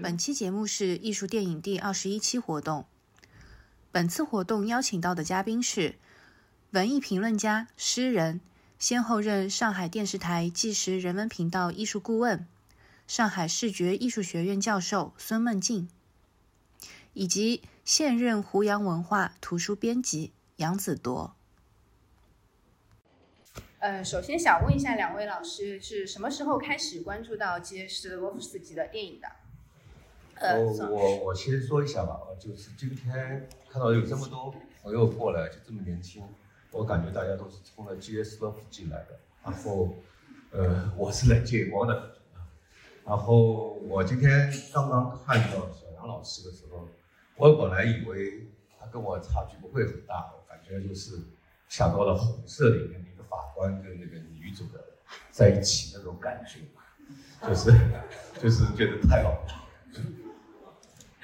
本期节目是艺术电影第二十一期活动。本次活动邀请到的嘉宾是文艺评论家、诗人，先后任上海电视台纪实人文频道艺术顾问、上海视觉艺术学院教授孙梦静，以及现任胡杨文化图书编辑杨子铎。呃，首先想问一下两位老师，是什么时候开始关注到杰斯洛夫斯基的电影的？呃，我我先说一下吧，就是今天看到有这么多朋友过来，就这么年轻，我感觉大家都是冲着杰斯洛夫斯基来的。然后，呃，我是来借光的。然后我今天刚刚看到小杨老师的时候，我本来以为他跟我差距不会很大，我感觉就是想到了红色里面。法官跟那个女主的在一起那种感觉，就是就是觉得太好了。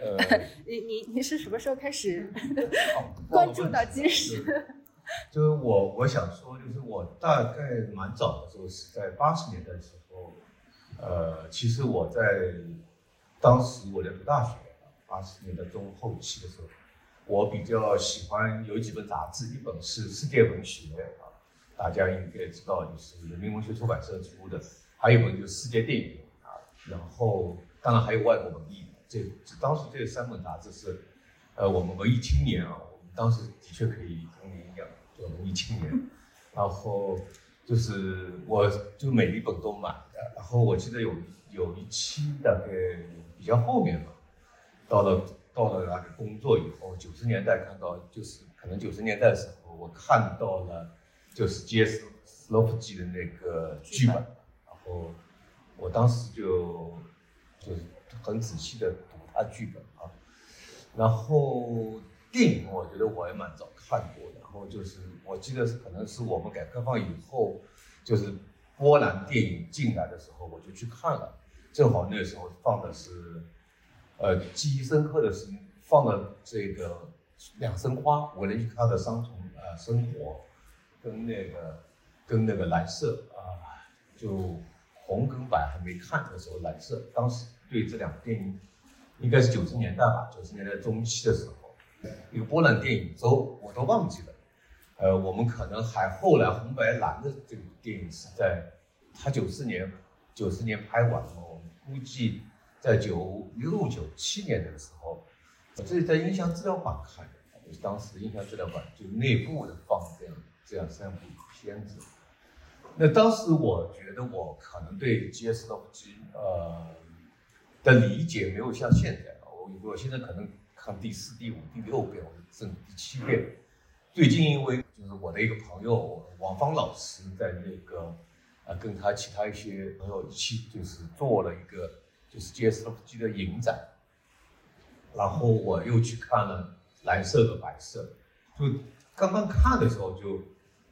呃，你你你是什么时候开始 关注到金石？就是我我想说，就是我大概蛮早的时候是在八十年代的时候，呃，其实我在当时我在读大学，八十年代中后期的时候，我比较喜欢有几本杂志，一本是《世界文学》。啊大家应该知道，就是人民文学出版社出的，还有一本就是《世界电影》啊，然后当然还有外国文艺。这当时这三本杂志是，呃，我们文艺青年啊，我们当时的确可以跟您一样做文艺青年。然后就是我就每一本都买的。然后我记得有有一期大概比较后面吧，到了到了那个工作以后，九十年代看到就是可能九十年代的时候，我看到了。就是杰斯斯洛夫基的那个剧本，然后我当时就就是很仔细的读他剧本啊，然后电影我觉得我也蛮早看过的，然后就是我记得是可能是我们改革开放以后，就是波兰电影进来的时候，我就去看了，正好那时候放的是，呃，记忆深刻的是放了这个两生花，我能去看的伤痛呃生活。跟那个，跟那个蓝色啊，就红跟白还没看的时候，蓝色当时对这两部电影，应该是九十年代吧，九十年代中期的时候，一个波兰电影周我都忘记了，呃，我们可能还后来红白蓝的这个电影是在他九四年九十年拍完了，我们估计在九六九七年的时候，这是在音像资料馆看的，就是当时音像资料馆就内部的放这样。这样三部片子，那当时我觉得我可能对杰斯洛夫基呃的理解没有像现在，我我现在可能看第四、第五、第六遍，我甚至第七遍。最近因为就是我的一个朋友王芳老师在那个呃跟他其他一些朋友一起就是做了一个就是杰斯洛夫基的影展，然后我又去看了蓝色和白色，就刚刚看的时候就。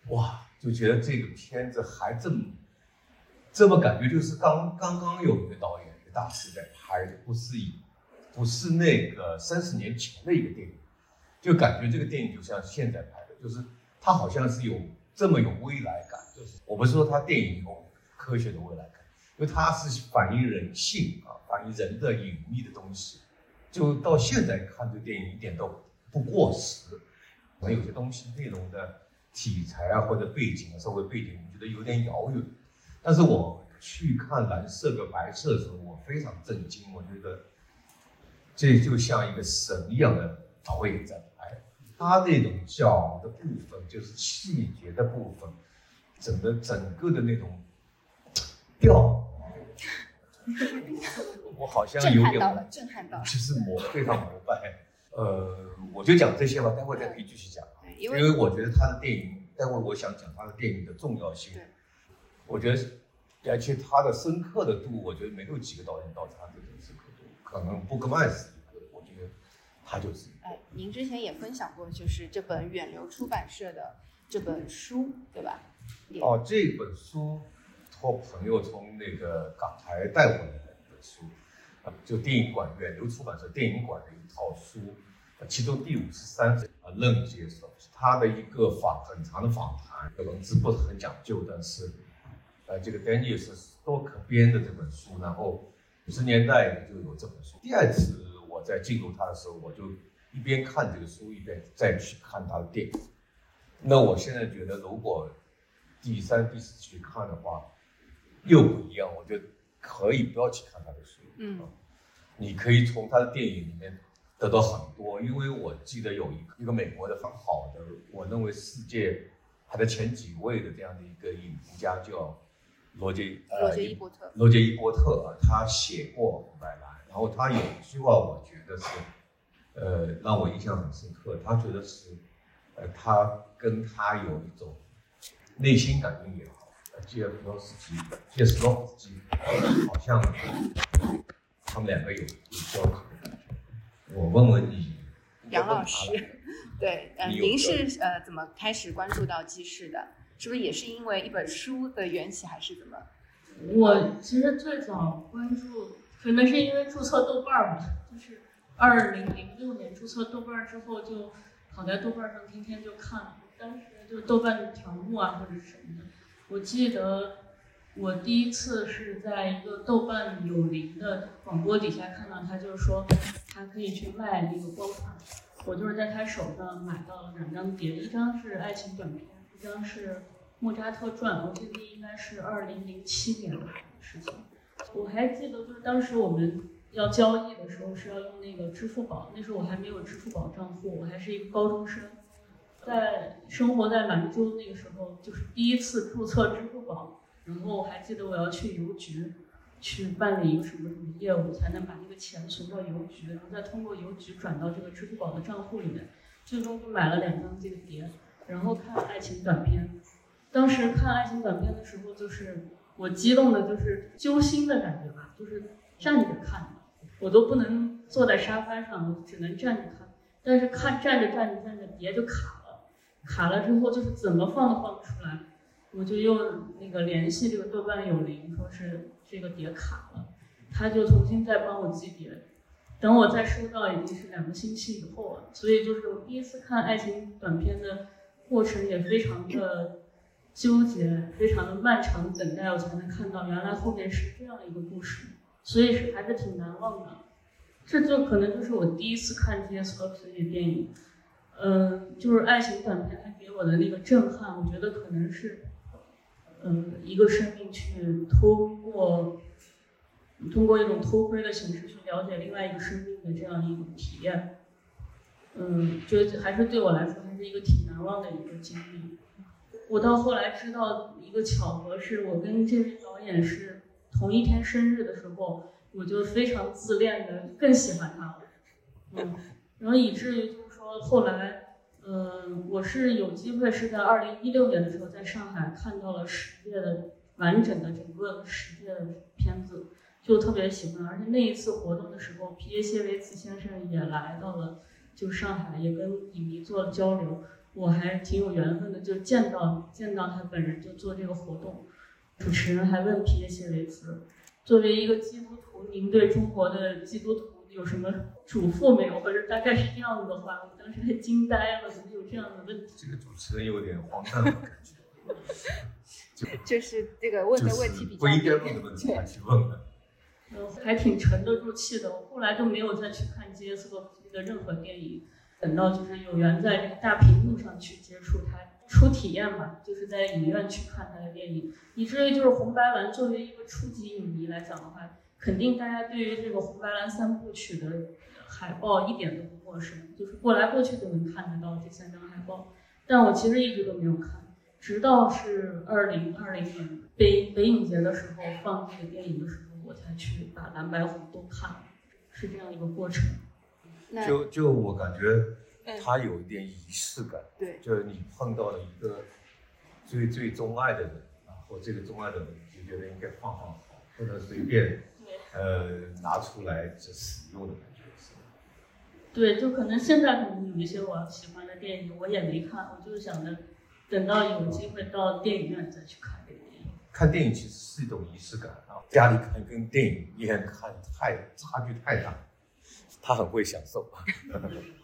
哇，就觉得这个片子还这么这么感觉，就是刚刚刚有一个导演，大时代拍的，不是以不是那个三十年前的一个电影，就感觉这个电影就像现在拍的，就是它好像是有这么有未来感。就是我不是说它电影有科学的未来感，因为它是反映人性啊，反映人的隐秘的东西。就到现在看这个电影一点都不过时，可能有些东西内容的。题材啊，或者背景啊，社会背景，我觉得有点遥远。但是我去看蓝色和白色的时候，我非常震惊。我觉得这就像一个神一样的导演在拍，他那种角的部分，就是细节的部分，整个整个的那种调，我好像有点震撼到了，震撼到了，就是膜非常膜拜。呃，我就讲这些吧，待会再可以继续讲。因为我觉得他的电影，待会我想讲他的电影的重要性。我觉得，而且他的深刻的度，我觉得没有几个导演到他这种深刻度。可能布格曼是一个，我觉得他就是。哎，您之前也分享过，就是这本远流出版社的这本书，对吧？哦，这本书，托朋友从那个港台带回来的一本书，啊，就电影馆远流出版社电影馆的一套书。其中第五十三章啊，任接受他的一个访很长的访谈，文字不是很讲究，但是，呃，这个丹尼尔是多可编的这本书，然后五十年代就有这本书。第二次我在进入他的时候，我就一边看这个书，一边再去看他的电影。那我现在觉得，如果第三、第四次去看的话，又不一样。我觉得可以不要去看他的书，嗯，你可以从他的电影里面得到很多。因为我记得有一个一个美国的很好的，我认为世界排在前几位的这样的一个影评家叫罗杰罗杰伊波特。罗杰伊波特啊，他写过《红白蓝》，然后他有一句话，我觉得是，呃，让我印象很深刻。他觉得是，呃，他。跟他有一种内心感应也好，杰夫洛斯基、杰斯洛夫斯基，好像他们两个有有交集的感觉。我问问你，杨老师，对，呃，您是呃怎么开始关注到记事的？是不是也是因为一本书的缘起，还是怎么？我其实最早关注，可能是因为注册豆瓣儿吧，就是二零零六年注册豆瓣儿之后，就跑在豆瓣上天天就看。当时就豆瓣条目啊，或者什么的。我记得我第一次是在一个豆瓣有灵的广播底下看到他，就是说他可以去卖那个光盘。我就是在他手上买到了两张碟，一张是爱情短片，张是莫扎特传。我记得应该是二零零七年的事情。我还记得就是当时我们要交易的时候是要用那个支付宝，那时候我还没有支付宝账户，我还是一个高中生。在生活在兰州那个时候，就是第一次注册支付宝，然后我还记得我要去邮局去办理一个什么什么业务，才能把那个钱存到邮局，然后再通过邮局转到这个支付宝的账户里面。最终就买了两张这个碟，然后看爱情短片。当时看爱情短片的时候，就是我激动的，就是揪心的感觉吧，就是站着看，我都不能坐在沙发上，我只能站着看。但是看站着站着站着碟就卡了。卡了之后就是怎么放都放不出来，我就又那个联系这个豆瓣有灵，说是这个碟卡了，他就重新再帮我寄碟，等我再收到已经是两个星期以后了。所以就是我第一次看爱情短片的过程也非常的纠结，非常的漫长等待，我才能看到原来后面是这样一个故事，所以是还是挺难忘的。这就可能就是我第一次看这些所有的电影。嗯，就是爱情短片，它给我的那个震撼，我觉得可能是，嗯，一个生命去通过，通过一种偷窥的形式去了解另外一个生命的这样一种体验，嗯，就还是对我来说一个挺难忘的一个经历。我到后来知道一个巧合，是我跟这位导演是同一天生日的时候，我就非常自恋的更喜欢他了，嗯，然后以至于就是说。后来，嗯，我是有机会是在二零一六年的时候在上海看到了十届的完整的整个十届的片子，就特别喜欢。而且那一次活动的时候，皮耶谢维茨先生也来到了就上海，也跟影迷做了交流。我还挺有缘分的，就见到见到他本人就做这个活动。主持人还问皮耶谢维茨，作为一个基督徒，您对中国的基督徒？有什么嘱咐没有？或者大概是这样子的话，我当时还惊呆了，怎么有这样的问题？这个主持人有点荒诞的感觉。就就是这个问的问题比较不应该问的问题去问的。嗯，还挺沉得住气的。我后来就没有再去看杰斯洛夫斯基的任何电影，等到就是有缘在这个大屏幕上去接触它，初体验吧，就是在影院去看他的电影，以至于就是红白蓝作为一个初级影迷来讲的话。肯定大家对于这个红白蓝三部曲的海报一点都不陌生，就是过来过去都能看得到这三张海报。但我其实一直都没有看，直到是二零二零年北北影节的时候放这个电影的时候，我才去把蓝白红都看了，是这样一个过程。就就我感觉，它有一点仪式感。对，就是你碰到了一个最最钟爱的人，然后这个钟爱的人就觉得应该放放好，不能随便。呃，拿出来就使用的感觉是。对，就可能现在可能有一些我喜欢的电影，我也没看，我就是想着等到有机会到电影院再去看这个电影。看电影其实是一种仪式感啊，家里看跟电影院看太差距太大，他很会享受。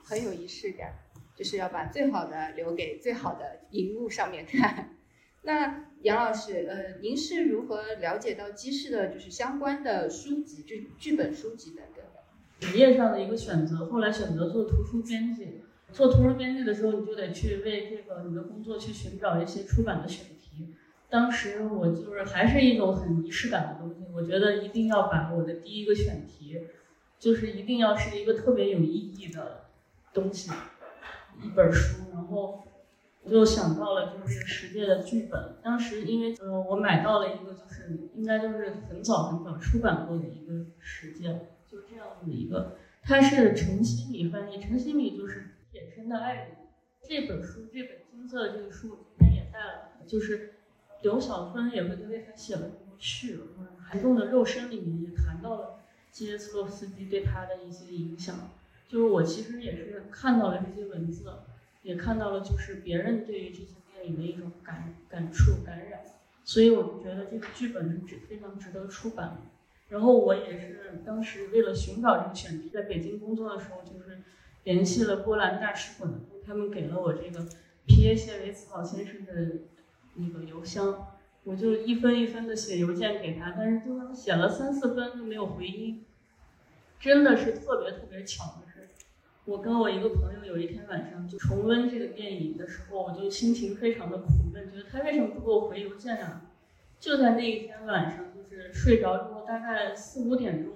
很有仪式感，就是要把最好的留给最好的荧幕上面看。那杨老师，呃，您是如何了解到鸡市的，就是相关的书籍，就剧本书籍等等的？职业上的一个选择，后来选择做图书编辑。做图书编辑的时候，你就得去为这个你的工作去寻找一些出版的选题。当时我就是还是一种很仪式感的东西，我觉得一定要把我的第一个选题，就是一定要是一个特别有意义的东西，一本书，然后我。就想到了就是这个十届的剧本，当时因为呃我买到了一个就是应该就是很早很早出版过的一个十届，就这样子的一个，它是陈希米翻译，陈希米就是铁身的爱人。这本书这本金色的这个书今天也带了，就是刘晓芬也会为他写了很多序，寒重的肉身里面也谈到了基耶斯洛斯基对他的一些影响，就是我其实也是看到了这些文字。也看到了，就是别人对于这些电影的一种感感触感染，所以我就觉得这个剧本是值非常值得出版。然后我也是当时为了寻找这个选题，在北京工作的时候，就是联系了波兰大使馆，他们给了我这个皮耶谢维茨老先生的那个邮箱，我就一分一分的写邮件给他，但是就写了三四分都没有回音，真的是特别特别巧的是。我跟我一个朋友有一天晚上就重温这个电影的时候，我就心情非常的苦闷，觉得他为什么不给我回邮件啊？就在那一天晚上，就是睡着之后，大概四五点钟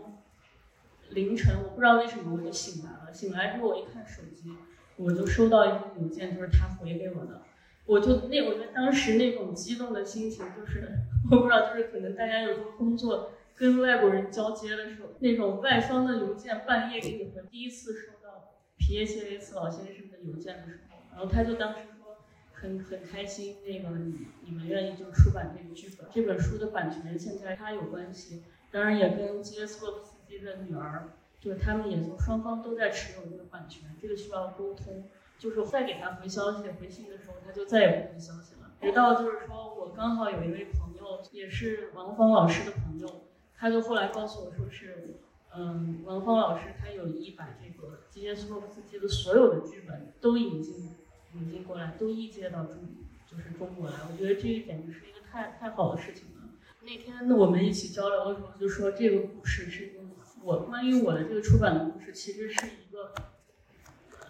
凌晨，我不知道为什么我就醒来了。醒来之后我一看手机，我就收到一封邮件，就是他回给我的。我就那我觉得当时那种激动的心情，就是 我不知道，就是可能大家有时候工作跟外国人交接的时候，那种外方的邮件半夜给你回，第一次收到。皮耶谢维茨老先生的邮件的时候，然后他就当时说很很开心，那个你你们愿意就出版这个剧本，这本书的版权现在他有关系，当然也跟基耶斯洛夫斯基的女儿，就是他们也就双方都在持有这个版权，这个需要沟通。就是再给他回消息回信的时候，他就再也不回消息了。直到就是说我刚好有一位朋友，也是王芳老师的朋友，他就后来告诉我说是。嗯，王芳老师他有意把这个基耶斯洛夫斯基的所有的剧本都引进引进过来，都译介到中就是中国来。我觉得这个简直是一个太太好的事情了。那天我们一起交流的时候就说，这个故事是一个我关于我的这个出版的故事，其实是一个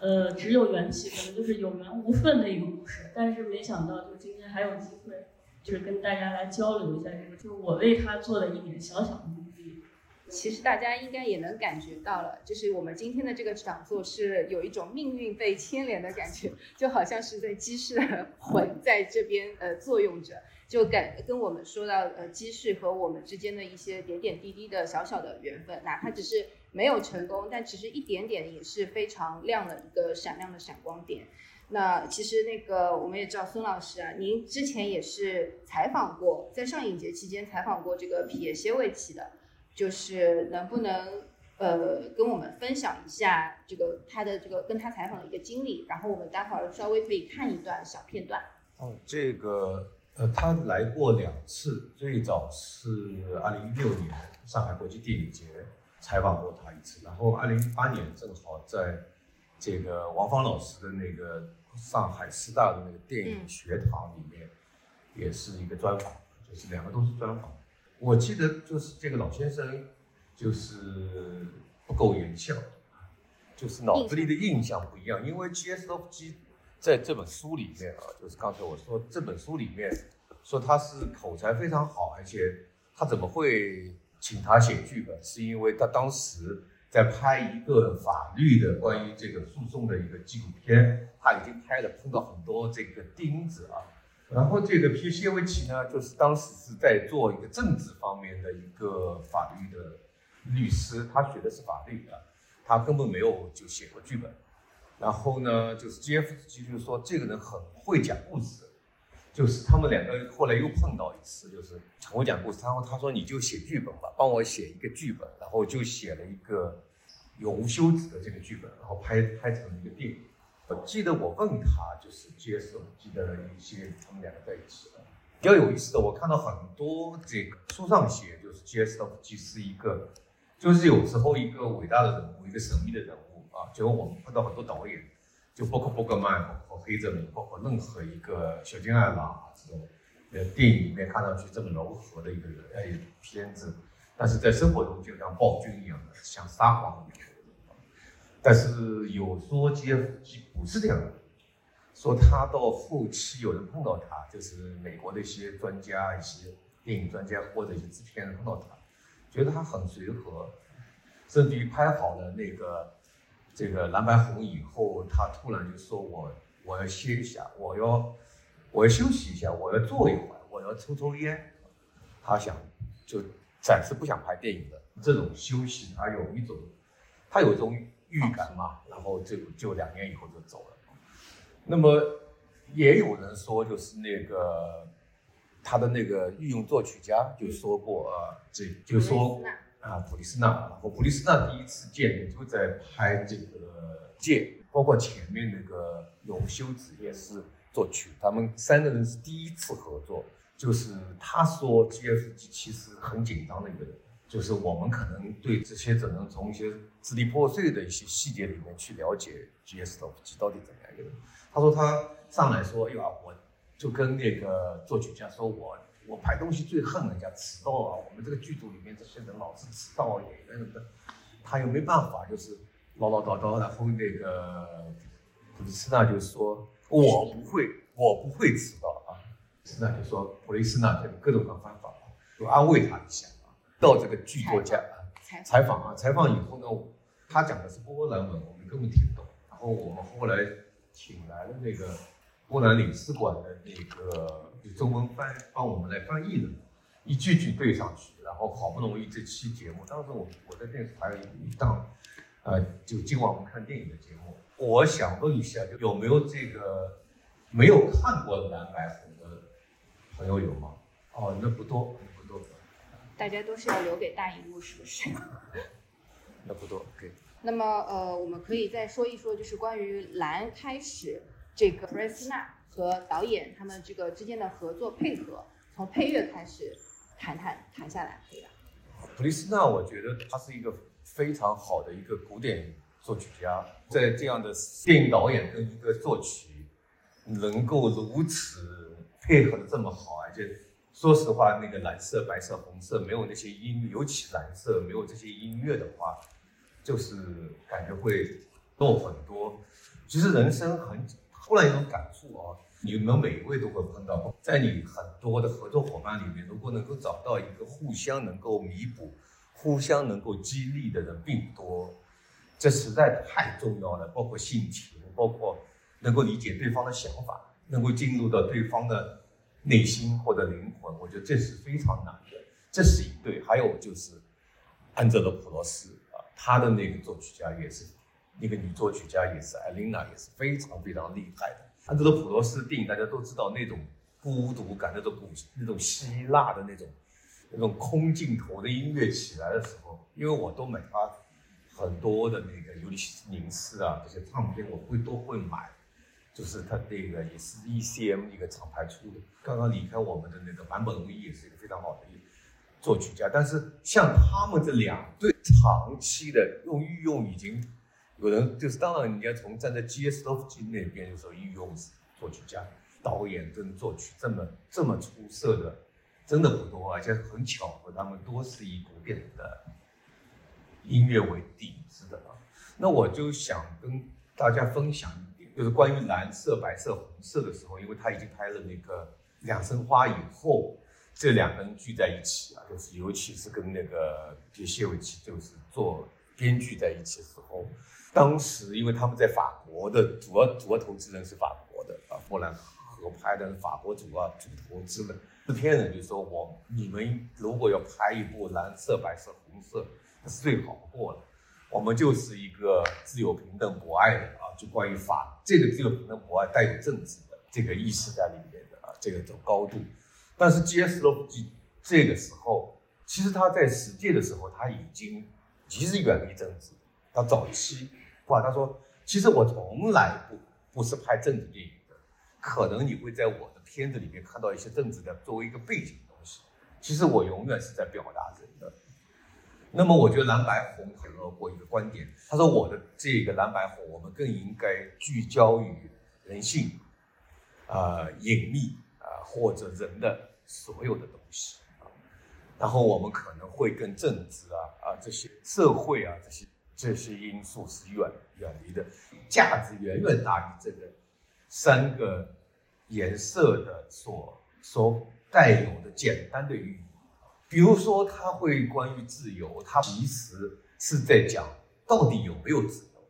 呃只有缘起，可能就是有缘无分的一个故事。但是没想到，就今天还有机会，就是跟大家来交流一下这个，就是我为他做的一点小小的努力。其实大家应该也能感觉到了，就是我们今天的这个讲座是有一种命运被牵连的感觉，就好像是在鸡翅的魂在这边呃作用着，就感跟我们说到呃鸡市和我们之间的一些点点滴滴的小小的缘分，哪怕只是没有成功，但其实一点点也是非常亮的一个闪亮的闪光点。那其实那个我们也知道孙老师啊，您之前也是采访过，在上影节期间采访过这个皮耶谢维奇的。就是能不能呃跟我们分享一下这个他的这个跟他采访的一个经历，然后我们待会儿稍微可以看一段小片段。哦，这个呃他来过两次，最早是二零一六年上海国际电影节采访过他一次，然后二零一八年正好在这个王芳老师的那个上海师大的那个电影学堂里面，也是一个专访，就是两个都是专访。我记得就是这个老先生，就是不苟言笑，就是脑子里的印象不一样。因为 GSFG 在这本书里面啊，就是刚才我说这本书里面说他是口才非常好，而且他怎么会请他写剧本？是因为他当时在拍一个法律的关于这个诉讼的一个纪录片，他已经拍了，碰到很多这个钉子啊。然后这个皮谢维奇呢，就是当时是在做一个政治方面的一个法律的律师，他学的是法律的，他根本没有就写过剧本。然后呢，就是 G F 基就是说这个人很会讲故事，就是他们两个后来又碰到一次，就是我讲故事。然后他说你就写剧本吧，帮我写一个剧本，然后就写了一个永无休止的这个剧本，然后拍拍成了一个电影。我记得我问他，就是接手机的一些，他们两个在一起的。比较有意思的，我看到很多这个书上写，就是接手机是一个，就是有时候一个伟大的人物，一个神秘的人物啊。结果我们碰到很多导演，就包括伯格曼，包括黑泽明，包括任何一个小津安郎这种，呃电影里面看上去这么柔和的一个人呃片子，但是在生活中就像暴君一样的，像撒谎一样。但是有说 GFG 不是这样的，说他到后期有人碰到他，就是美国的一些专家、一些电影专家或者一些制片人碰到他，觉得他很随和，甚至于拍好了那个这个蓝白红以后，他突然就说我我要歇一下，我要我要休息一下，我要坐一会儿，我要抽抽烟，他想就暂时不想拍电影了这种休息，他有一种他有一种。预感嘛，然后就就两年以后就走了。那么也有人说，就是那个他的那个御用作曲家就说过啊，这就说啊普利斯纳，然后普利斯纳第一次见就在拍这个剑，包括前面那个永修子也是作曲，他们三个人是第一次合作。就是他说 GFG 其实很紧张的一个人。就是我们可能对这些只能从一些支离破碎的一些细节里面去了解 GSG 到底怎么样一个人。他说他上来说，哎呀，我就跟那个作曲家说，我我拍东西最恨人家迟到啊，我们这个剧组里面这些人老是迟到，演员什么的，他又没办法，就是唠唠叨叨。然后那个普利斯纳就说，我不会，我不会迟到啊。普利斯纳就说，普利斯纳就各种各方法，就安慰他一下啊。到这个剧作家啊，采访啊，采访以后呢，他讲的是波兰文，我们根本听不懂。然后我们后来请来了那个波兰领事馆的那个中文翻帮我们来翻译的，一句句对上去。然后好不容易这期节目，当时我我在电视台有一档，呃，就今晚我们看电影的节目，我想问一下，就有没有这个没有看过蓝白红的朋友有吗？哦，那不多。不多大家都是要留给大荧幕，是不是？那不多，OK。那么，呃，我们可以再说一说，就是关于蓝开始这个普雷斯纳和导演他们这个之间的合作配合，从配乐开始谈谈谈下来，可以吧？普利斯纳，我觉得他是一个非常好的一个古典作曲家，在这样的电影导演跟一个作曲能够如此配合的这么好，而且。说实话，那个蓝色、白色、红色没有那些音，尤其蓝色没有这些音乐的话，就是感觉会弱很多。其实人生很突然一种感触啊，你们每一位都会碰到，在你很多的合作伙伴里面，如果能够找到一个互相能够弥补、互相能够激励的人并不多，这实在太重要了。包括性情，包括能够理解对方的想法，能够进入到对方的。内心或者灵魂，我觉得这是非常难的。这是一对，还有就是安哲罗普罗斯啊，他的那个作曲家也是那个女作曲家，也是艾琳娜，也是非常非常厉害的。安哲罗普罗斯电影大家都知道那种孤独感，那种古那种希腊的那种那种空镜头的音乐起来的时候，因为我都买他很多的那个尤利西斯宁斯啊这些唱片，我会都会买。就是他那个也是 ECM 一个厂牌出的，刚刚离开我们的那个坂本龙一也是一个非常好的一作曲家。但是像他们这两对长期的用御用，已经有人就是当然，你要从站在 GS 洛夫基那边的时候，御用作曲家、导演跟作曲这么这么出色的，真的不多，而且很巧合，他们都是以古典的音乐为底子的啊。那我就想跟大家分享一点。就是关于蓝色、白色、红色的时候，因为他已经拍了那个《两生花》以后，这两个人聚在一起啊，就是尤其是跟那个杰谢维奇就是做编剧在一起的时候，当时因为他们在法国的主要主要投资人是法国的啊，波兰合拍的法国主要主投资人制片人就说我你们如果要拍一部蓝色、白色、红色，那是最好不过了。我们就是一个自由、平等、博爱的啊，就关于法这个自由、平等、博爱带有政治的这个意识在里面的啊，这个种高度。但是 G.S. 洛夫基这个时候，其实他在实践的时候，他已经其实远离政治。他早期他说，其实我从来不不是拍政治电影的，可能你会在我的片子里面看到一些政治的作为一个背景的东西，其实我永远是在表达人的。那么我觉得蓝白红很合过一个观点，他说我的这个蓝白红，我们更应该聚焦于人性，啊，隐秘啊，或者人的所有的东西，然后我们可能会跟政治啊啊这些社会啊这些这些因素是远远离的，价值远远大于这个三个颜色的所所带有的简单的寓意。比如说，他会关于自由，他其实是在讲到底有没有自由，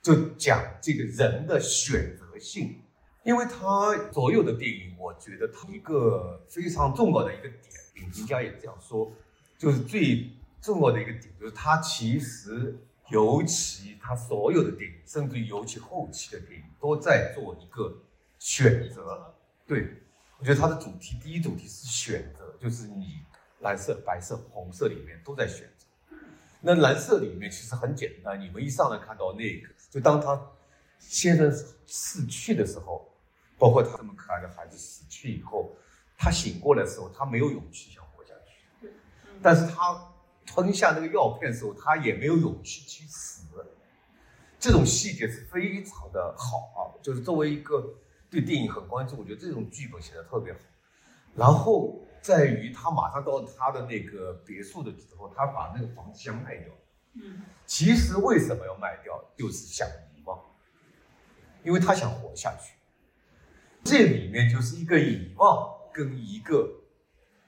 就讲这个人的选择性。因为他所有的电影，我觉得他一个非常重要的一个点，影评家也这样说，就是最重要的一个点，就是他其实尤其他所有的电影，甚至于尤其后期的电影，都在做一个选择。对我觉得他的主题，第一主题是选择，就是你。蓝色、白色、红色里面都在选择。那蓝色里面其实很简单，你们一上来看到那个，就当他先生死去的时候，包括他这么可爱的孩子死去以后，他醒过来的时候，他没有勇气想活下去。但是他吞下那个药片的时候，他也没有勇气去死。这种细节是非常的好啊，就是作为一个对电影很关注，我觉得这种剧本写的特别好。然后。在于他马上到他的那个别墅的时候，他把那个房子先卖掉。嗯，其实为什么要卖掉，就是想遗忘，因为他想活下去。这里面就是一个遗忘跟一个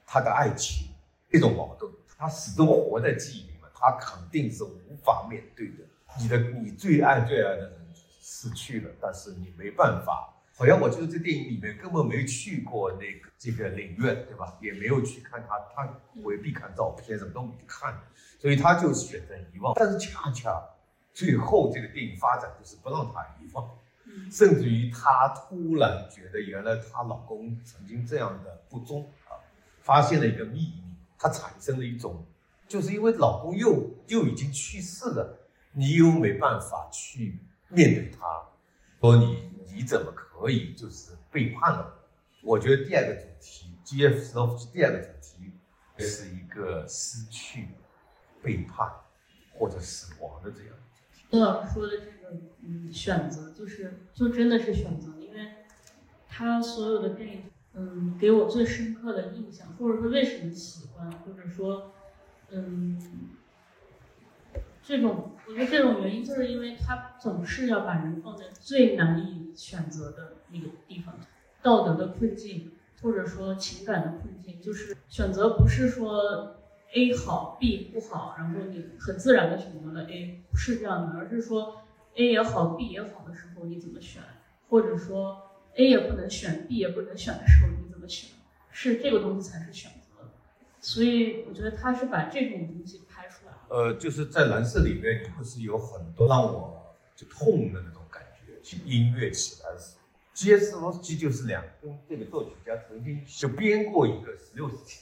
他的爱情这种矛盾，他始终活在记忆里面，他肯定是无法面对的。你的你最爱最爱的人失去了，但是你没办法。好像我就是这电影里面根本没去过那个这个领院，对吧？也没有去看他，他回避看照片，什么都不看，所以他就选择遗忘。但是恰恰最后这个电影发展就是不让他遗忘，甚至于她突然觉得原来她老公曾经这样的不忠啊，发现了一个秘密，她产生了一种，就是因为老公又又已经去世了，你又没办法去面对他，说你。你怎么可以就是背叛了？我觉得第二个主题，G.F. 斯洛夫斯第二个主题是一个失去、背叛或者死亡的这样。邓老师说的这个，嗯，选择就是就真的是选择，因为他所有的电影，嗯，给我最深刻的印象，或者说为什么喜欢，或者说，嗯。这种，我觉得这种原因就是因为他总是要把人放在最难以选择的那个地方，道德的困境，或者说情感的困境，就是选择不是说 A 好 B 不好，然后你很自然的选择了 A，不是这样的，而是说 A 也好 B 也好的时候你怎么选，或者说 A 也不能选 B 也不能选的时候你怎么选，是这个东西才是选择，所以我觉得他是把这种东西拍出来。呃，就是在蓝色里面，你不是有很多让我就痛的那种感觉？音乐起来的时候，杰斯罗斯基就是两跟这个作曲家曾经就编过一个十六世纪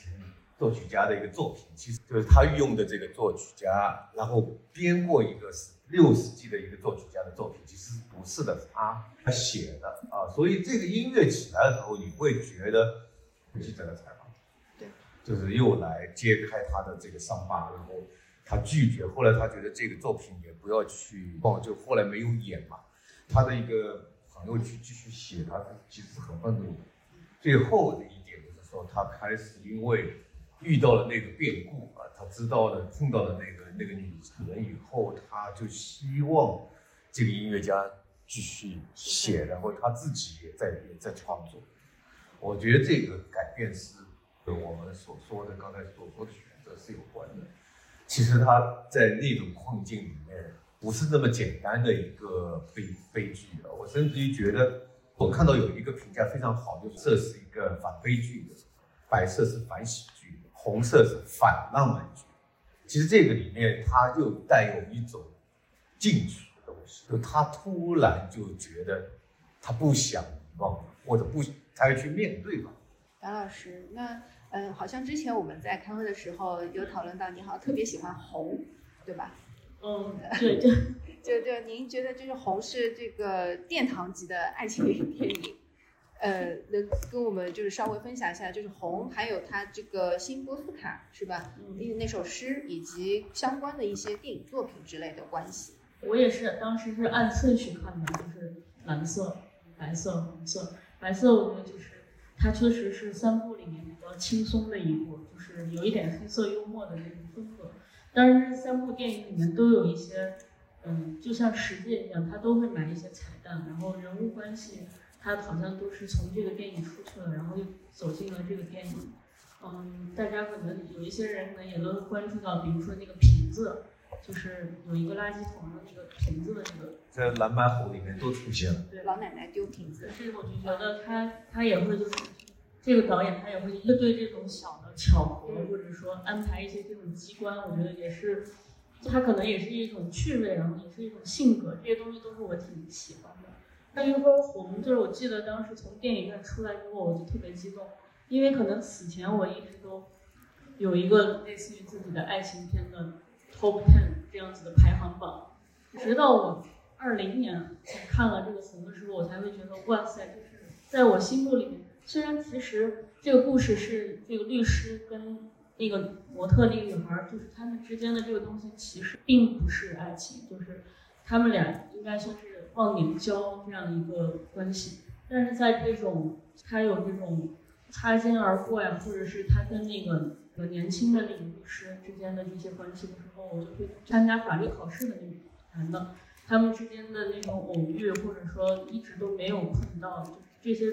作曲家的一个作品，其实就是他用的这个作曲家，然后编过一个十六世纪的一个作曲家的作品，其实不是的，他他写的啊，所以这个音乐起来的时候，你会觉得记者的采访，对，就是又来揭开他的这个伤疤，然后。他拒绝，后来他觉得这个作品也不要去哦，就后来没有演嘛。他的一个朋友去继续写，他其实很愤怒。最后的一点就是说，他开始因为遇到了那个变故啊，他知道了碰到了那个那个女人以后，她就希望这个音乐家继续写，然后他自己也在也在创作。我觉得这个改变是跟我们所说的刚才所说的选择是有关的。其实他在那种困境里面，不是那么简单的一个悲悲剧啊！我甚至于觉得，我看到有一个评价非常好，就是这是一个反悲剧的，白色是反喜剧，红色是反浪漫剧。其实这个里面，它就带有一种进取的东西，就他突然就觉得他不想遗忘，或者不，他要去面对吧。杨老师，那。嗯，好像之前我们在开会的时候有讨论到，你好像特别喜欢红，对吧？嗯，对，就就就您觉得就是红是这个殿堂级的爱情电影，呃，能跟我们就是稍微分享一下，就是红还有他这个新波斯卡是吧？嗯，那首诗以及相关的一些电影作品之类的关系。我也是，当时是按顺序看的，就是蓝色、白色、红色。白色我觉得就是。它确实是三部里面比较轻松的一部，就是有一点黑色幽默的那种风格。但是这三部电影里面都有一些，嗯，就像实践一样，它都会埋一些彩蛋，然后人物关系，它好像都是从这个电影出去了，然后又走进了这个电影。嗯，大家可能有一些人可能也都关注到，比如说那个瓶子，就是有一个垃圾桶的那个瓶子的那个，在蓝白猴里面都出现了。对，老奶奶丢瓶子，这个我就觉得他他也会就是这个导演他也会一个对这种小的巧合，或者说安排一些这种机关，我觉得也是，他可能也是一种趣味，然后也是一种性格，这些东西都是我挺喜欢的。那一会儿红，就是我记得当时从电影院出来之后，我就特别激动。因为可能此前我一直都有一个类似于自己的爱情片的 top ten 这样子的排行榜，直到我二零年才看了这个红的时候，我才会觉得哇塞，就是在我心目里面，虽然其实这个故事是这个律师跟那个模特那个女孩，就是他们之间的这个东西其实并不是爱情，就是他们俩应该算是忘年交这样一个关系，但是在这种他有这种。擦肩而过呀，或者是他跟那个年轻的那个律师之间的这些关系的时候，我就会参加法律考试的那种男的，他们之间的那种偶遇，或者说一直都没有碰到，这些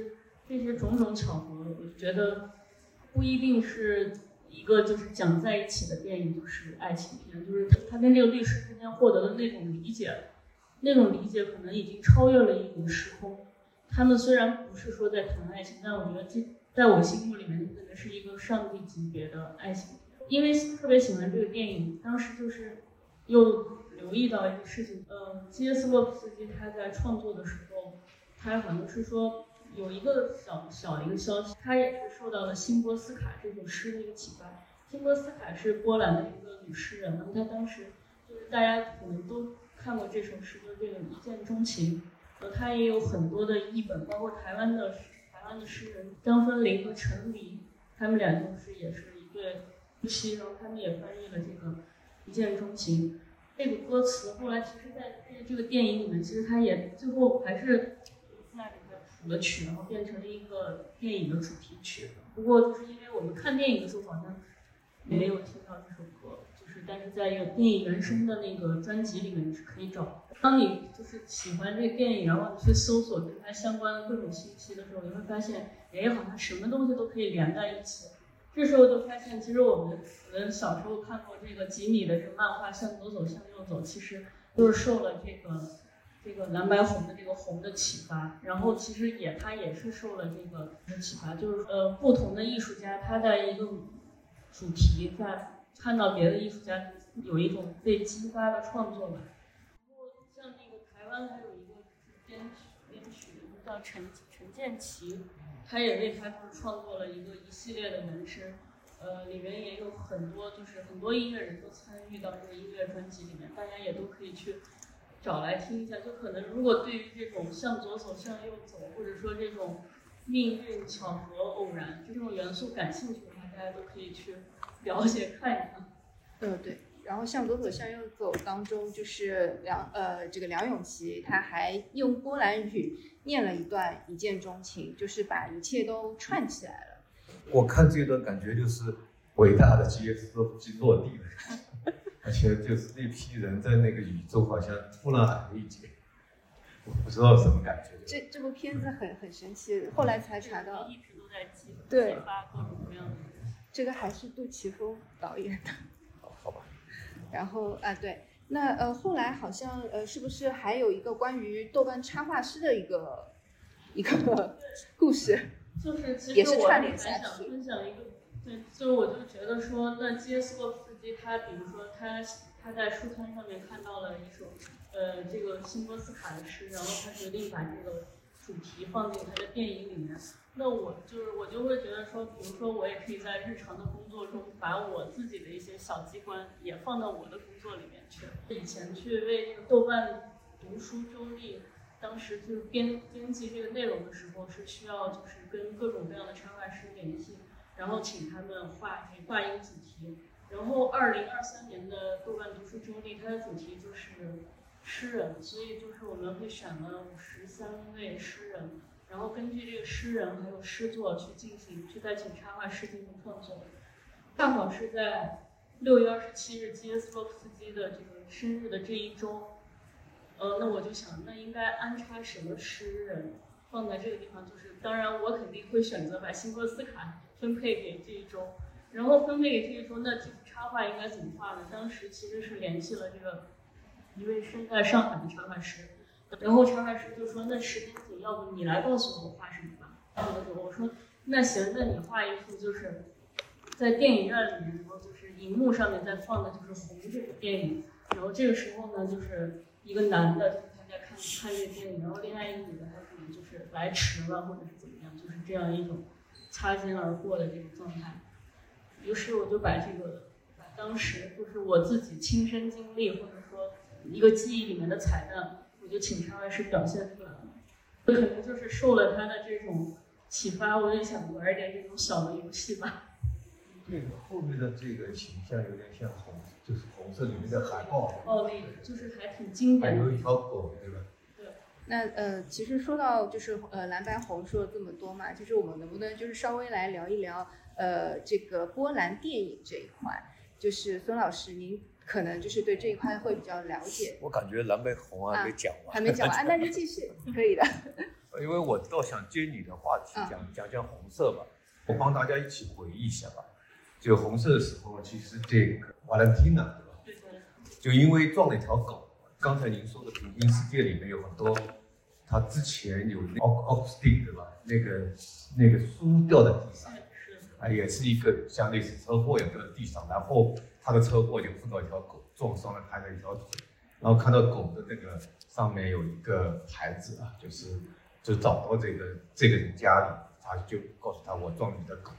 这些种种巧合，我觉得不一定是一个就是讲在一起的电影就是爱情片，就是他他跟这个律师之间获得的那种理解，那种理解可能已经超越了一种时空。他们虽然不是说在谈爱情，但我觉得这。在我心目里面，可能是一个上帝级别的爱情。因为特别喜欢这个电影，当时就是又留意到一个事情，呃，基斯洛夫斯基他在创作的时候，他好像是说有一个小小一个消息，他也是受到了辛波斯卡这首诗的一个启发。辛波斯卡是波兰的一个女诗人，那么她当时就是大家可能都看过这首诗，就是这个一见钟情。呃，他也有很多的译本，包括台湾的台湾。的诗人张芬玲和陈黎，他们俩就是也是一对夫妻，然后他们也翻译了这个一见钟情这个歌词。后来其实，在这个电影里面，其实他也最后还是里面谱了曲，然后变成了一个电影的主题曲。不过就是因为我们看电影的时候好像没有听到这首歌，就是但是在一个电影原声的那个专辑里面是可以找。当你就是喜欢这个电影，然后你去搜索跟它相关的各种信息的时候，你会发现，哎，好像什么东西都可以连在一起。这时候就发现，其实我们我们小时候看过这个吉米的这个漫画《向左走，向右走》，其实都是受了这个这个蓝白红的这个红的启发。然后其实也他也是受了这个启发，就是呃不同的艺术家他在一个主题在看到别的艺术家有一种被激发的创作吧。然后像那个台湾还有一个编曲，编曲叫陈陈建奇，他也为他就是创作了一个一系列的原声，呃，里面也有很多就是很多音乐人都参与到这个音乐专辑里面，大家也都可以去找来听一下。就可能如果对于这种向左走向右走，或者说这种命运巧合偶然就这种元素感兴趣的话，大家都可以去了解看一看。嗯，对。然后向左走向右走当中，就是梁呃这个梁咏琪，他还用波兰语念了一段一见钟情，就是把一切都串起来了。我看这段感觉就是伟大的杰斯洛基落地了，而且就是那批人在那个宇宙好像突然矮了一截，我不知道什么感觉。这这部片子很很神奇，后来才查到一直都在激对发各种各样的。这个还是杜琪峰导演的。好吧然后啊，对，那呃，后来好像呃，是不是还有一个关于豆瓣插画师的一个一个故事？就是其实我还想分享一个，对，就是我就觉得说，那杰斯洛夫斯基他，比如说他他在书摊上面看到了一首呃这个辛波斯卡的诗，然后他决定把这个主题放进他的电影里面。那我就是我就会觉得说，比如说我也可以在日常的工作中，把我自己的一些小机关也放到我的工作里面去。以前去为那个豆瓣读书周历，当时就是编编辑这个内容的时候，是需要就是跟各种各样的插画师联系，然后请他们画这画一个主题。然后二零二三年的豆瓣读书周历，它的主题就是诗人，所以就是我们会选了五十三位诗人。然后根据这个诗人还有诗作去进行，去再请插画师进行创作。恰好是在六月二十七日基耶斯洛夫斯基的这个生日的这一周，呃，那我就想，那应该安插什么诗人放在这个地方？就是当然，我肯定会选择把辛波斯卡分配给这一周，然后分配给这一说，那这幅插画应该怎么画呢？当时其实是联系了这个一位身在上海的插画师，然后插画师就说：“那石天姐，要不你来告诉我画什么吧？”我说：“那行，那你画一幅就是。”在电影院里面，然后就是荧幕上面在放的就是《红》这部电影，然后这个时候呢，就是一个男的，他在看看这个电影，然后另外一个女的，她可能就是来迟了或者是怎么样，就是这样一种擦肩而过的这种状态。于是我就把这个，把当时就是我自己亲身经历或者说一个记忆里面的彩蛋，我就请插画师表现出来了。我可能就是受了他的这种启发，我也想玩一点这种小的游戏吧。这个后面的这个形象有点像红，就是红色里面的海豹。哦，那个就是还挺经典的。还有一条狗，对吧？对。那呃，其实说到就是呃蓝白红说了这么多嘛，就是我们能不能就是稍微来聊一聊呃这个波兰电影这一块？就是孙老师，您可能就是对这一块会比较了解。我感觉蓝白红啊没讲完。还没讲完，那就继续，可以的。因为我倒想接你的话题讲讲讲红色吧，我帮大家一起回忆一下吧。就红色的时候，其实这个瓦兰蒂娜，对吧？就因为撞了一条狗。刚才您说的平行世界里面有很多，他之前有奥奥斯汀，对吧？那个那个书掉在地上，啊，也是一个像类似车祸也掉在地上，然后他的车祸就碰到一条狗，撞伤了他的一条腿，然后看到狗的那个上面有一个牌子啊，就是就找到这个这个人家里，他就告诉他我撞你的狗。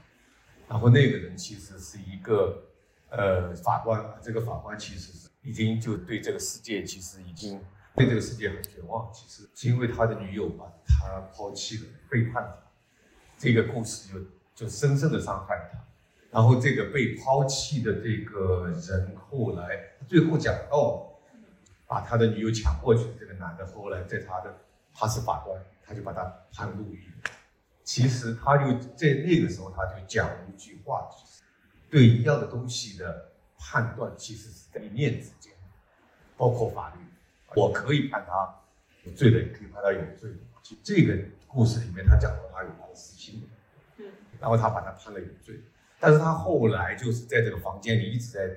然后那个人其实是一个，呃，法官。这个法官其实是已经就对这个世界其实已经对这个世界很绝望。其实是因为他的女友把他抛弃了，背叛他。这个故事就就深深的伤害了他。然后这个被抛弃的这个人后来最后讲到，把他的女友抢过去这个男的后来在他的他是法官，他就把他判入狱。其实他就在那个时候，他就讲了一句话，就是对一样的东西的判断，其实是在一念之间，包括法律，我可以判他有罪的，也可以判他有罪的。这个故事里面，他讲到他有他的私心，嗯，然后他把他判了有罪，但是他后来就是在这个房间里一直在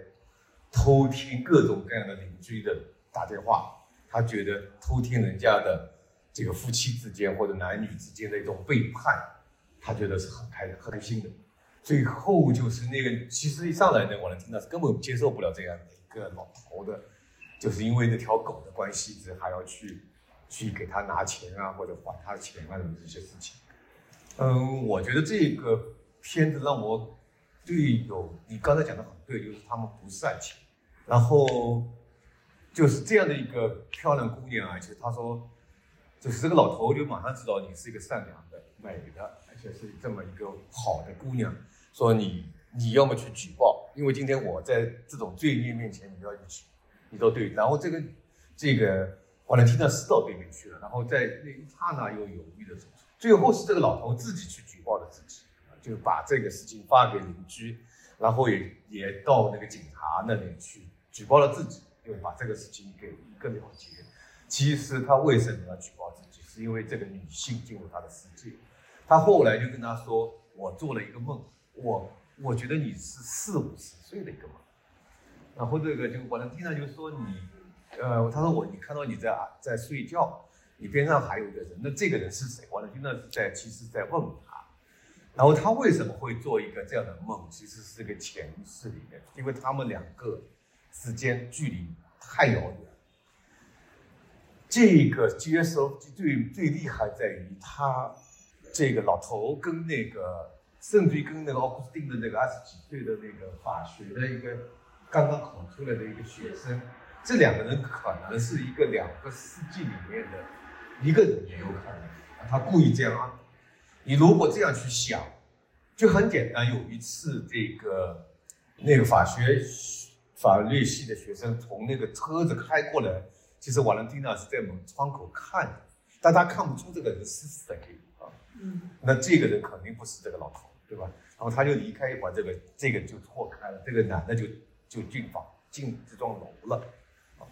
偷听各种各样的邻居的打电话，他觉得偷听人家的。这个夫妻之间或者男女之间的一种背叛，他觉得是很开很开心的。最后就是那个，其实一上来呢，我能听到是根本接受不了这样的一个老头的，就是因为那条狗的关系，这还要去去给他拿钱啊，或者还他钱啊什么这些事情。嗯，我觉得这个片子让我对有你刚才讲的很对，就是他们不是爱情，然后就是这样的一个漂亮姑娘，而且他说。就是这个老头就马上知道你是一个善良的、美的，而且是这么一个好的姑娘。说你你要么去举报，因为今天我在这种罪孽面前，你要去，你说对。然后这个这个瓦伦蒂娜是到对面去了，然后在那一刹那又犹豫的走出。最后是这个老头自己去举报了自己，就把这个事情发给邻居，然后也也到那个警察那里去举报了自己，又把这个事情给一个了结。其实他为什么要举报自己？是因为这个女性进入他的世界。他后来就跟他说：“我做了一个梦，我我觉得你是四五十岁的一个梦。”然后这个就我能听到就说你，呃，他说我你看到你在啊在睡觉，你边上还有一个人，那这个人是谁？我能听到是在其实在问他。然后他为什么会做一个这样的梦？其实是个潜意识里面，因为他们两个之间距离太遥远。这个接收最最厉害在于他这个老头跟那个甚至于跟那个奥古斯丁的那个二十几岁的那个法学的一个刚刚考出来的一个学生，这两个人可能是一个两个世纪里面的一个人也有可能，他故意这样啊。你如果这样去想，就很简单。有一次，这个那个法学法律系的学生从那个车子开过来。其实瓦伦蒂娜是在门窗口看的，但他看不出这个人是谁啊。嗯那这个人肯定不是这个老头，对吧？然后他就离开一会儿，这个这个就错开了，这个男的就就进房进这幢楼了。啊，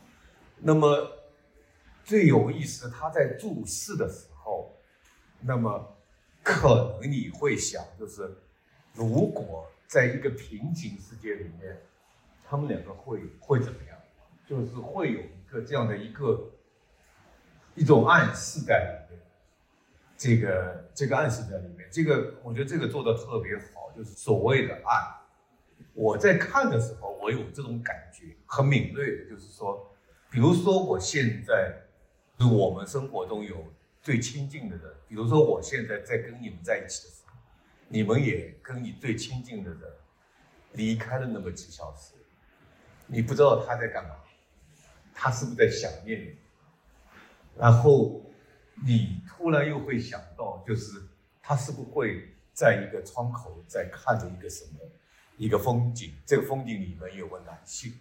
那么最有意思，他在注视的时候，那么可能你会想，就是如果在一个平行世界里面，他们两个会会怎么样？就是会有一个这样的一个一种暗示在里面。这个这个暗示在里面，这个我觉得这个做的特别好，就是所谓的爱。我在看的时候，我有这种感觉，很敏锐的，就是说，比如说我现在，是我们生活中有最亲近的人，比如说我现在在跟你们在一起的时候，你们也跟你最亲近的人离开了那么几小时，你不知道他在干嘛，他是不是在想念你？然后你突然又会想到，就是他是不是会在一个窗口在看着一个什么一个风景？这个风景里面有个男性，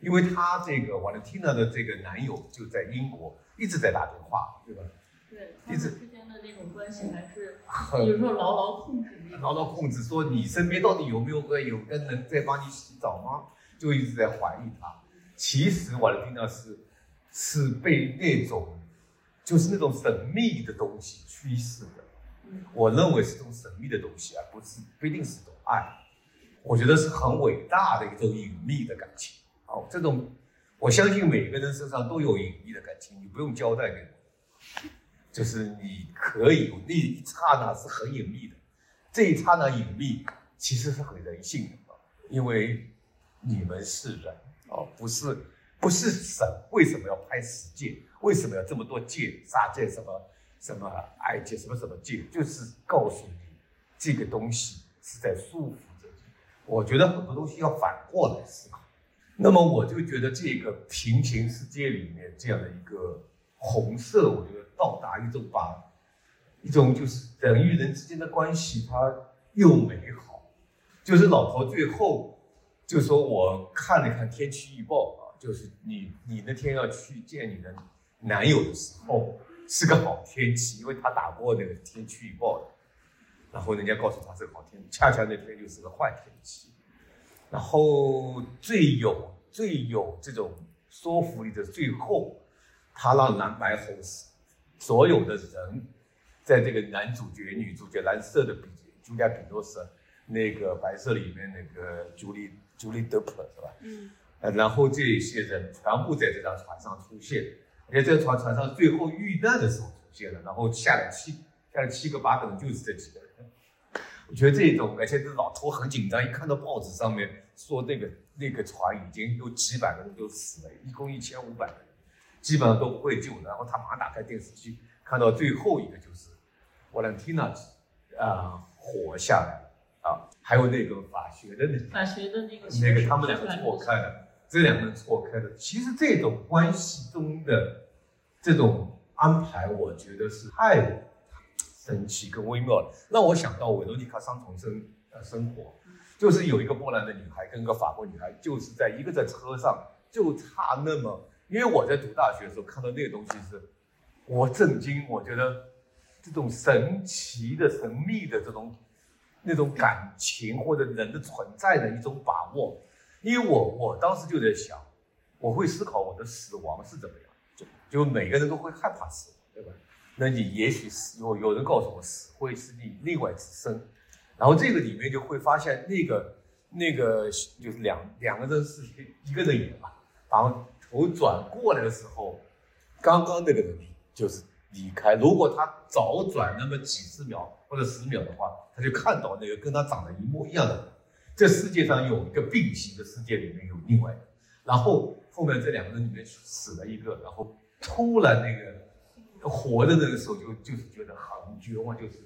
因为他这个瓦伦蒂娜的这个男友就在英国，一直在打电话，对吧？对，他一直们之间的那种关系还是很有时候牢牢控制。牢牢控制，说你身边到底有没有个有个人在帮你洗澡吗？就一直在怀疑他。其实我的听到是是被那种就是那种神秘的东西驱使的。嗯我认为是种神秘的东西，而不是不一定是一种爱。我觉得是很伟大的一种隐秘的感情。哦，这种我相信每个人身上都有隐秘的感情，你不用交代给我，就是你可以有那一刹那是很隐秘的，这一刹那隐秘其实是很人性的，因为你们是人哦，不是不是神，为什么要拍十戒？为什么要这么多戒？杀戒什么什么爱戒什么什么戒？就是告诉你这个东西是在束缚着你。我觉得很多东西要反过来思考。那么我就觉得这个平行世界里面这样的一个红色，我觉得到达一种把一种就是人与人之间的关系，它又美好。就是老头最后就说我看了看天气预报啊，就是你你那天要去见你的男友的时候是个好天气，因为他打过那个天气预报的，然后人家告诉他是个好天气，恰恰那天就是个坏天气。然后最有最有这种说服力的，最后他让蓝白红所有的人，在这个男主角、女主角蓝色的比朱莉亚·比诺斯，那个白色里面那个朱莉朱莉·德普是吧？嗯呃，然后这些人全部在这张船上出现，而且这个船船上最后遇难的时候出现了，然后下来七下来七个八个人，就是这几个人。我觉得这种，而且这老头很紧张，一看到报纸上面说那个那个船已经有几百个人都死了，一共一千五百个人，基本上都不会救。然后他马上打开电视机，看到最后一个就是瓦伦蒂娜啊活下来了啊，还有那个法学的那个法学的那个那个他们两个错开了，这两个人错开了。其实这种关系中的这种安排，我觉得是太神奇跟微妙，让我想到维罗妮卡桑重生呃生活，就是有一个波兰的女孩跟一个法国女孩，就是在一个在车上，就差那么，因为我在读大学的时候看到那个东西是，我震惊，我觉得这种神奇的、神秘的这种那种感情或者人的存在的一种把握。因为我我当时就在想，我会思考我的死亡是怎么样，就就每个人都会害怕死亡，那你也许死有有人告诉我死会是你另外之生，然后这个里面就会发现那个那个就是两两个人是一个人演嘛，然后头转过来的时候，刚刚那个人就是离开。如果他早转那么几十秒或者十秒的话，他就看到那个跟他长得一模一样的。这世界上有一个并行的世界，里面有另外一个，然后后面这两个人里面死了一个，然后突然那个活着的时候就就是觉得很绝望，就是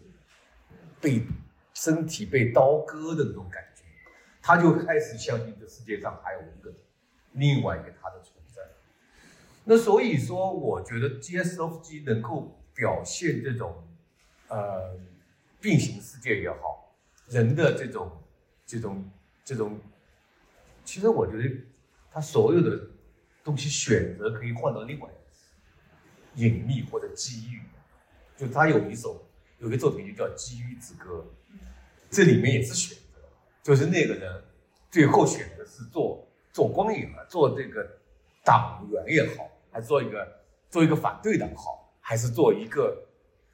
被身体被刀割的那种感觉，他就开始相信这世界上还有一个另外一个他的存在。那所以说，我觉得 GSFG 能够表现这种呃并行世界也好，人的这种这种这种，其实我觉得他所有的东西选择可以换到另外一个，隐秘或者机遇，就他有一首有一个作品就叫《机遇之歌》，这里面也是选择，就是那个人最后选择是做做光影啊，做这个党员也好，还是做一个做一个反对党好，还是做一个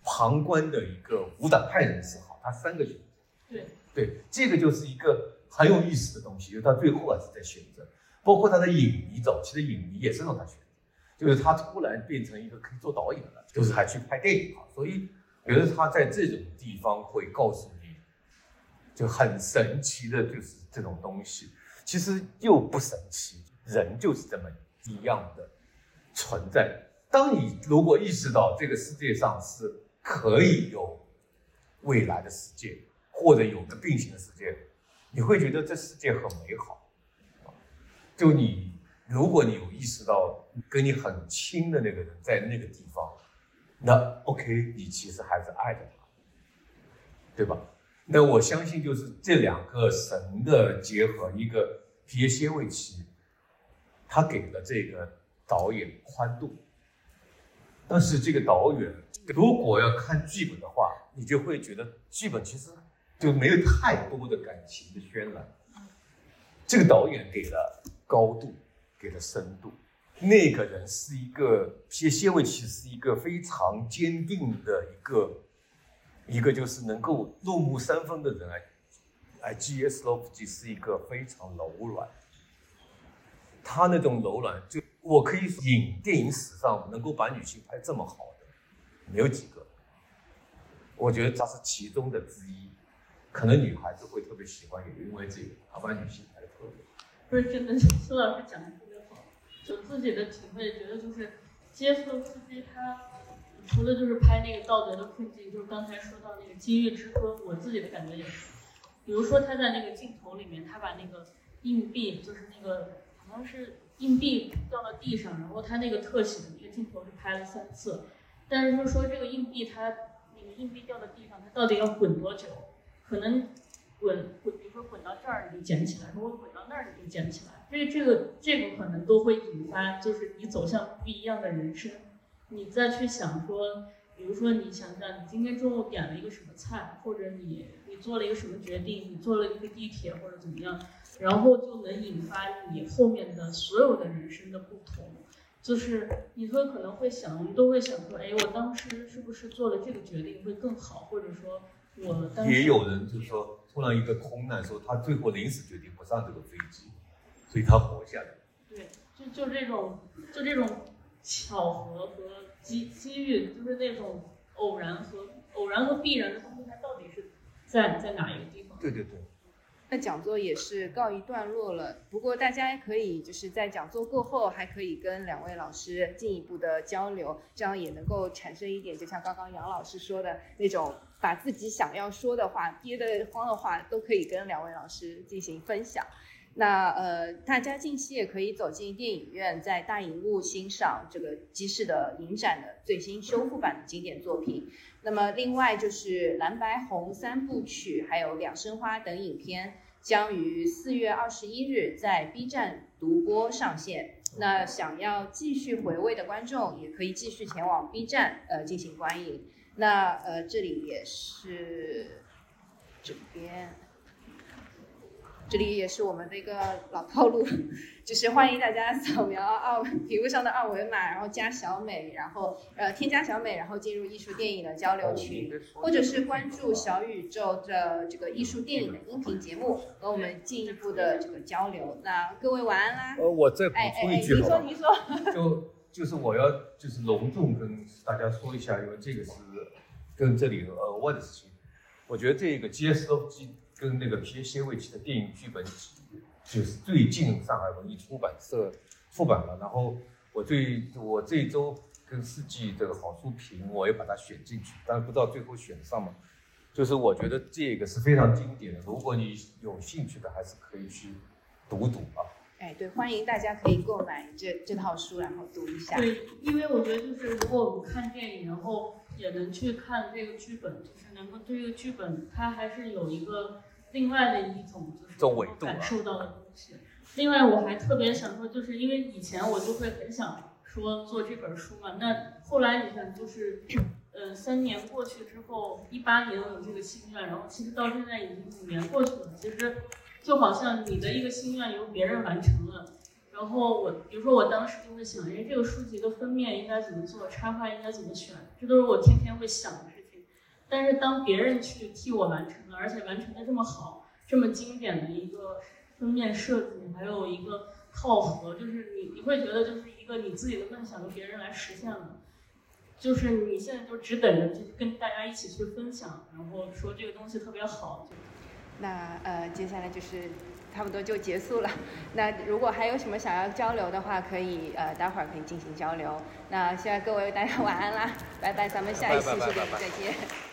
旁观的一个无党派人士好，他三个选择。对。对，这个就是一个很有意思的东西，就是他最后还是在选择，包括他的影迷，早期的影迷也是让他选择，就是他突然变成一个可以做导演了，就是还去拍电影啊，所以觉得他在这种地方会告诉你，就很神奇的，就是这种东西，其实又不神奇，人就是这么一样的存在。当你如果意识到这个世界上是可以有未来的世界。或者有个并行的世界，你会觉得这世界很美好。就你，如果你有意识到跟你很亲的那个人在那个地方，那 OK，你其实还是爱着他，对吧？那我相信就是这两个神的结合，一个皮耶谢维奇，他给了这个导演宽度，但是这个导演如果要看剧本的话，你就会觉得剧本其实。就没有太多的感情的渲染，这个导演给了高度，给了深度。那个人是一个谢谢维奇，是一个非常坚定的一个，一个就是能够入木三分的人。哎，G S 洛夫基是一个非常柔软，他那种柔软，就我可以说，影电影史上能够把女性拍这么好的，没有几个。我觉得他是其中的之一。可能女孩子会特别喜欢，也因为这个，他把女性拍的特别好。不是真的是，苏老师讲的。就自己的体会，觉得就是杰夫斯基他除了就是拍那个道德的困境，就是刚才说到那个机遇之歌，我自己的感觉也是。比如说他在那个镜头里面，他把那个硬币，就是那个好像是硬币掉到地上，然后他那个特写的那个镜头是拍了三次。但是就说这个硬币它那个硬币掉到地上，它到底要滚多久？可能滚滚，比如说滚到这儿你就捡起来，如果滚到那儿你就捡起来，这这个这个可能都会引发，就是你走向不一样的人生。你再去想说，比如说你想想，你今天中午点了一个什么菜，或者你你做了一个什么决定，你坐了一个地铁或者怎么样，然后就能引发你后面的所有的人生的不同。就是你说可能会想，我们都会想说，哎，我当时是不是做了这个决定会更好，或者说。我当也有人就说，突然一个空难，说他最后临时决定不上这个飞机，所以他活下来。对，就就这种，就这种巧合和机机遇，就是那种偶然和偶然和必然的东西，它到底是在在哪一个地方？对对对。那讲座也是告一段落了，不过大家可以就是在讲座过后，还可以跟两位老师进一步的交流，这样也能够产生一点，就像刚刚杨老师说的那种。把自己想要说的话、憋得慌的话，都可以跟两位老师进行分享。那呃，大家近期也可以走进电影院，在大荧幕欣赏这个基士的影展的最新修复版的经典作品。那么，另外就是蓝白红三部曲，还有两生花等影片，将于四月二十一日在 B 站独播上线。那想要继续回味的观众，也可以继续前往 B 站呃进行观影。那呃，这里也是这边，这里也是我们的一个老套路，就是欢迎大家扫描二屏幕上的二维码，然后加小美，然后呃添加小美，然后进入艺术电影的交流群，或者是关注小宇宙的这个艺术电影的音频节目，和我们进一步的这个交流。那各位晚安啦！呃，我再补充一句，您说您说，就。就是我要就是隆重跟大家说一下，因为这个是跟这里额外的事情。我觉得这个 G S O G 跟那个皮耶谢维奇的电影剧本集，就是最近上海文艺出版社出版了。然后我最我这一周跟世纪这个好书评，我也把它选进去，但是不知道最后选上吗？就是我觉得这个是非常经典的，如果你有兴趣的，还是可以去读读啊。哎，对，欢迎大家可以购买这这套书，然后读一下。对，因为我觉得就是如果我们看电影，然后也能去看这个剧本，就是能够对这个剧本，它还是有一个另外的一种就是感受到的东西。另外，我还特别想说，就是因为以前我就会很想说做这本书嘛，那后来你看就是呃，三年过去之后，一八年我有这个心愿，然后其实到现在已经五年过去了，其实就好像你的一个心愿由别人完成了。然后我，比如说我当时就会想，哎，这个书籍的封面应该怎么做，插画应该怎么选，这都是我天天会想的事情。但是当别人去替我完成了，而且完成的这么好，这么经典的一个封面设计，还有一个套盒，就是你你会觉得就是一个你自己的梦想由别人来实现了，就是你现在就只等着就跟大家一起去分享，然后说这个东西特别好。那呃，接下来就是。差不多就结束了。那如果还有什么想要交流的话，可以呃，待会儿可以进行交流。那希望各位大家晚安啦，拜拜，咱们下一期视频再见。